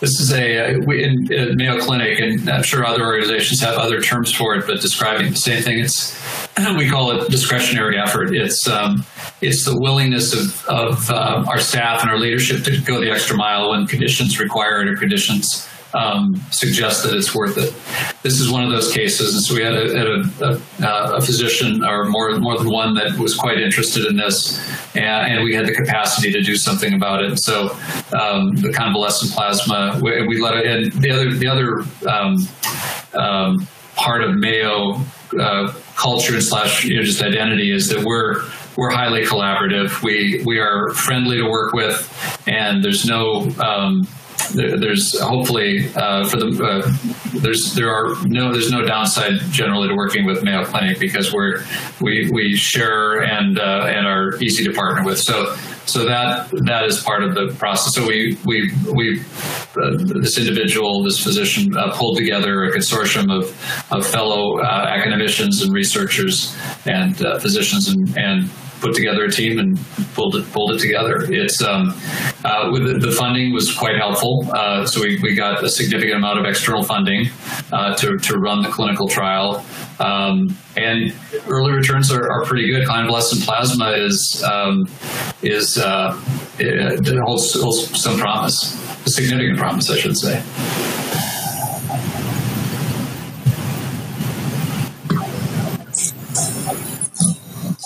F: this is a we, in, in, Mayo Clinic, and I'm sure other organizations have other terms for it, but describing the same thing. It's [clears throat] we call it discretionary effort. It's um, it's the willingness of, of uh, our staff and our leadership to go the extra mile when conditions require it or conditions um, suggest that it's worth it. This is one of those cases, and so we had a, had a, a, a physician, or more more than one, that was quite interested in this, and, and we had the capacity to do something about it. So um, the convalescent plasma, we, we, let it in. The other the other um, um part of Mayo uh, culture and slash you know just identity is that we're we're highly collaborative. We we are friendly to work with, and there's no um, there, there's hopefully uh, for the uh, there's there are no there's no downside generally to working with Mayo Clinic because we're we we share and uh, and are easy to partner with. So so that that is part of the process. So we we we uh, this individual, this physician, uh, pulled together a consortium of of fellow uh, academicians and researchers and physicians and and put together a team and pulled it pulled it together. It's um, uh, with the funding was quite helpful. Uh, so we, we got a significant amount of external funding uh, to to run the clinical trial, um, and early returns are, are pretty good. Convalescent plasma is um, is uh, holds, holds some promise, significant promise, I should say.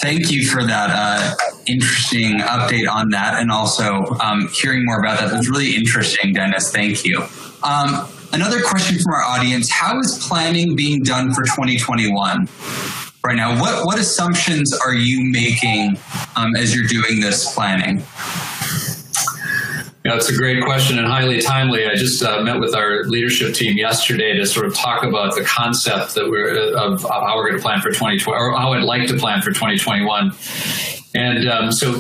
D: Thank you for that uh, interesting update on that and also um, hearing more about that. That's really interesting, Dennis. Thank you. Um, another question from our audience How is planning being done for 2021? Right now, what, what assumptions are you making um, as you're doing this planning?
F: Yeah, it's a great question and highly timely. I just uh, met with our leadership team yesterday to sort of talk about the concept that we're of, of how we're going to plan for 2020, or how I'd like to plan for 2021. And um, so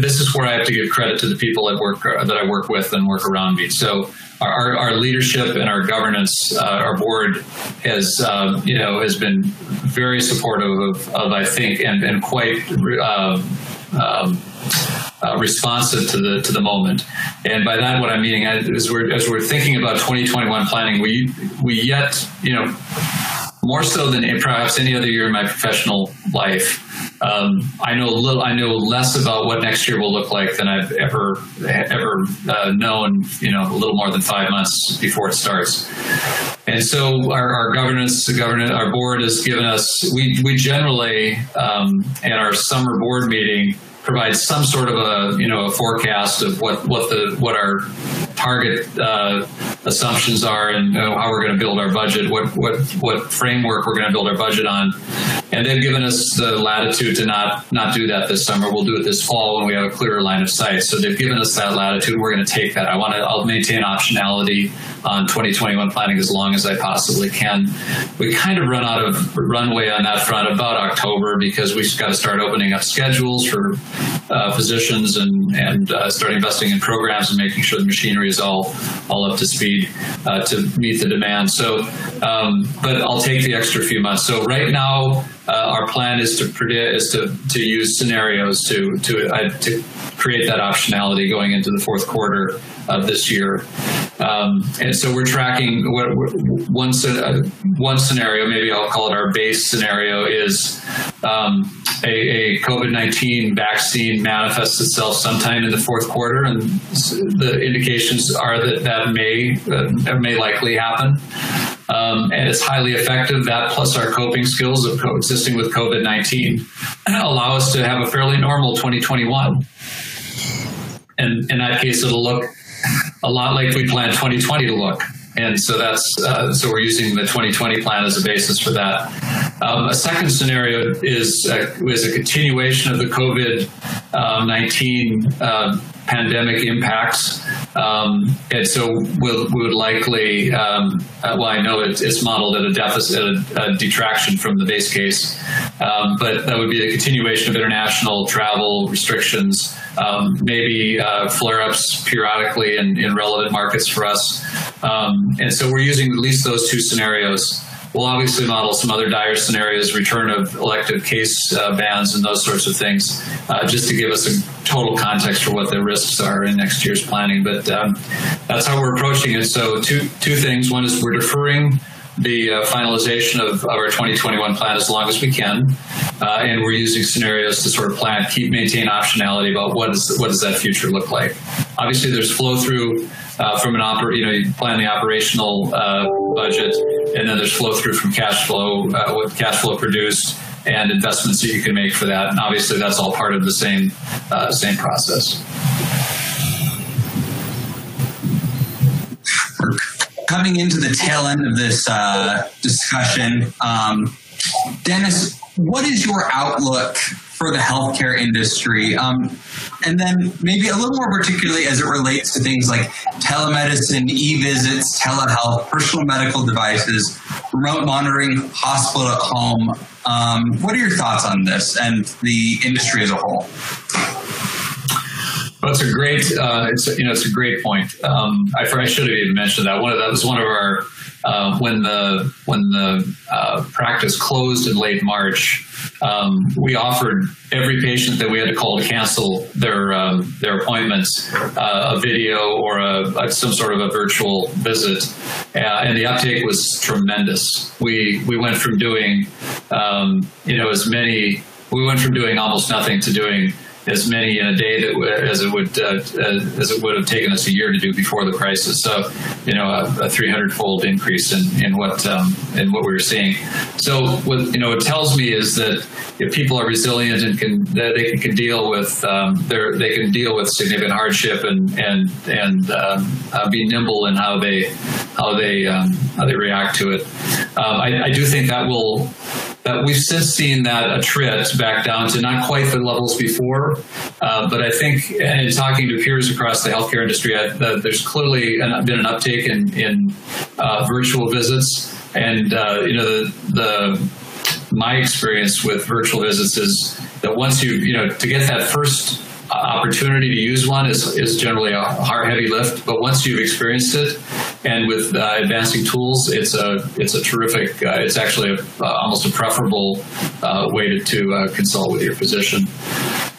F: this is where I have to give credit to the people that work uh, that I work with and work around me. So our, our leadership and our governance, uh, our board has um, you know has been very supportive of, of I think and and quite. Uh, um, uh, responsive to the to the moment. And by that, what I'm meaning is we're as we're thinking about 2021 planning, we we yet you know more so than perhaps any other year in my professional life. Um, I know a little. I know less about what next year will look like than I've ever ever uh, known. You know, a little more than five months before it starts. And so our, our governance, governance, our board has given us. We we generally um, at our summer board meeting provide some sort of a you know a forecast of what what the what our target uh, assumptions are and you know, how we're going to build our budget, what what what framework we're going to build our budget on, and they've given us the latitude to not not do that this summer. We'll do it this fall when we have a clearer line of sight. So they've given us that latitude. We're going to take that. I want to. I'll maintain optionality on 2021 planning as long as I possibly can. We kind of run out of runway on that front about October because we've got to start opening up schedules for uh, physicians and and uh, start investing in programs and making sure the machinery is all all up to speed uh, to meet the demand. So, um, but I'll take the extra few months. So right now, uh, our plan is to predict is to to use scenarios to to uh, to create that optionality going into the fourth quarter of this year. Um, and so we're tracking what, one, uh, one scenario, maybe I'll call it our base scenario, is um, a, a COVID 19 vaccine manifests itself sometime in the fourth quarter. And the indications are that that may, uh, may likely happen. Um, and it's highly effective. That plus our coping skills of coexisting with COVID 19 allow us to have a fairly normal 2021. And in that case, it'll look a lot like we planned 2020 to look. And so that's uh, so we're using the 2020 plan as a basis for that. Um, a second scenario is uh, is a continuation of the COVID um, 19 uh, pandemic impacts. Um, and so we'll, we would likely, um, uh, well, I know it's, it's modeled at a deficit, a, a detraction from the base case, um, but that would be a continuation of international travel restrictions, um, maybe uh, flare ups periodically in, in relevant markets for us. Um, and so we're using at least those two scenarios. We'll obviously model some other dire scenarios, return of elective case uh, bans and those sorts of things, uh, just to give us a total context for what the risks are in next year's planning. But um, that's how we're approaching it. So two two things. One is we're deferring the uh, finalization of, of, our 2021 plan as long as we can, uh, and we're using scenarios to sort of plan, keep maintain optionality about what is what does that future look like. Obviously, there's flow through uh, from an oper, you know, you plan the operational uh, budget, and then there's flow through from cash flow, uh, what cash flow produced, and investments that you can make for that. And obviously, that's all part of the same uh, same process.
D: Coming into the tail end of this uh, discussion, um, Dennis, what is your outlook for the healthcare industry? Um, and then maybe a little more particularly as it relates to things like telemedicine, e-visits, telehealth, personal medical devices, remote monitoring, hospital at home. Um, what are your thoughts on this and the industry as a whole?
F: Well, it's a great, uh, it's you know, it's a great point. Um, I, I should have even mentioned that. One of that was one of our uh, when the when the uh, practice closed in late March. Um, we offered every patient that we had to call to cancel their um, their appointments uh, a video or a, a, some sort of a virtual visit, uh, and the uptake was tremendous. We we went from doing um, you know as many we went from doing almost nothing to doing as many in a day that as it would uh, as it would have taken us a year to do before the crisis. So, you know, a, a 300 fold increase in, in what um, in what we were seeing. So, what you know, it tells me is that if people are resilient and can that they can, can deal with um, their they can deal with significant hardship and and and um, uh, be nimble in how they how they um, how they react to it. Um, I, I do think that will uh, we've since seen that attrit back down to not quite the levels before, uh, but I think, in talking to peers across the healthcare industry, I, uh, there's clearly an, been an uptake in, in uh, virtual visits, and uh, you know the, the my experience with virtual visits is that once you you know to get that first opportunity to use one is, is generally a hard heavy lift. But once you've experienced it and with uh, advancing tools it's a it's a terrific uh, it's actually a, uh, almost a preferable uh, way to, to uh, consult with your physician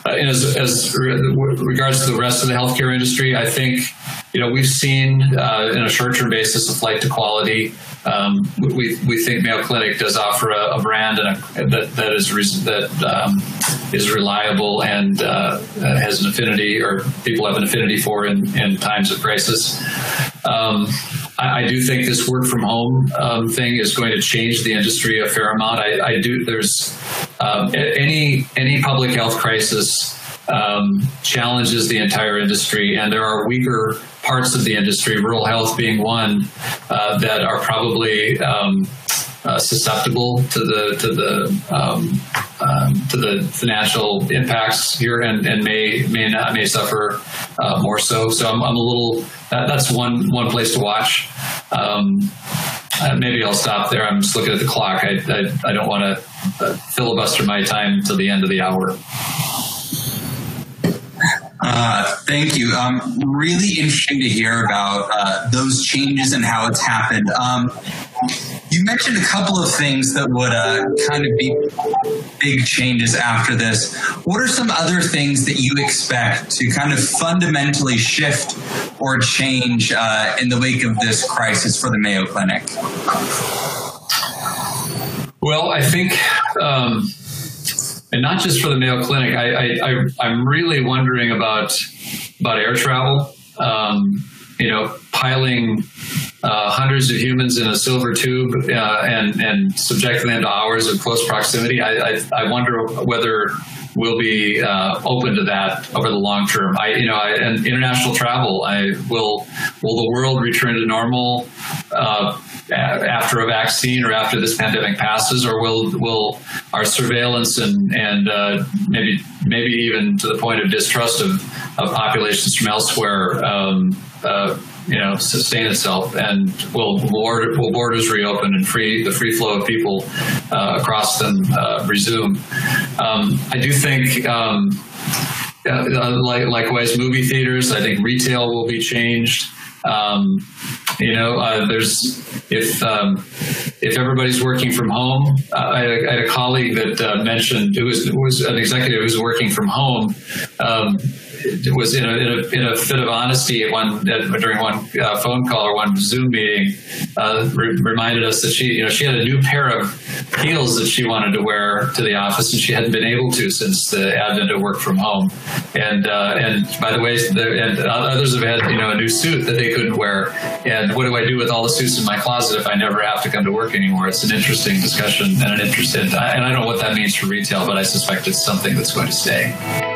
F: uh, as, as regards to the rest of the healthcare industry i think you know we've seen in a short-term basis a flight to quality um, we, we think Mayo Clinic does offer a, a brand and a, that that is that um, is reliable and uh, has an affinity or people have an affinity for in, in times of crisis. Um, I, I, do think this work from home um, thing is going to change the industry a fair amount. I, I do. There's um, any any public health crisis um, challenges the entire industry, and there are weaker parts of the industry, rural health being one, uh, that are probably um, uh, susceptible to the to the um, um, to the financial impacts here, and, and may may not may suffer uh, more so. So I'm, I'm a little. that's one one place to watch. Um, uh, maybe I'll stop there. I'm just looking at the clock. I I, I don't want to uh, filibuster my time till the end of the hour.
D: Uh, thank you. Um, really interesting to hear about uh, those changes and how it's happened. Um, you mentioned a couple of things that would uh, kind of be big changes after this. What are some other things that you expect to kind of fundamentally shift or change uh, in the wake of this crisis for the Mayo Clinic?
F: Well, I think. Um, and not just for the Mayo Clinic. I, I, am really wondering about about air travel. Um, you know, piling uh, hundreds of humans in a silver tube uh, and and subjecting them to hours of close proximity. I, I, I wonder whether we'll be uh, open to that over the long term. I, you know, I, and international travel. I will. Will the world return to normal? Uh, after a vaccine or after this pandemic passes, or will will our surveillance and and uh, maybe maybe even to the point of distrust of, of populations from elsewhere, um, uh, you know, sustain itself, and will border, will borders reopen and free the free flow of people uh, across them uh, resume? Um, I do think. Um, uh, like, likewise, movie theaters. I think retail will be changed. Um, you know, uh, there's if um, if everybody's working from home. I, I, had a colleague that uh, mentioned it was was an executive who was working from home. Um, was in a, in a, in a fit of honesty at one at, during one uh, phone call or one Zoom meeting. Uh, re- reminded us that she you know she had a new pair of heels that she wanted to wear to the office and she hadn't been able to since the advent of work from home. And uh, and by the way, the, and others have had you know a new suit that they couldn't wear. And what do I do with all the suits in my closet if I never have to come to work anymore? It's an interesting discussion and an interesting and I don't know what that means for retail, but I suspect it's something that's going to stay.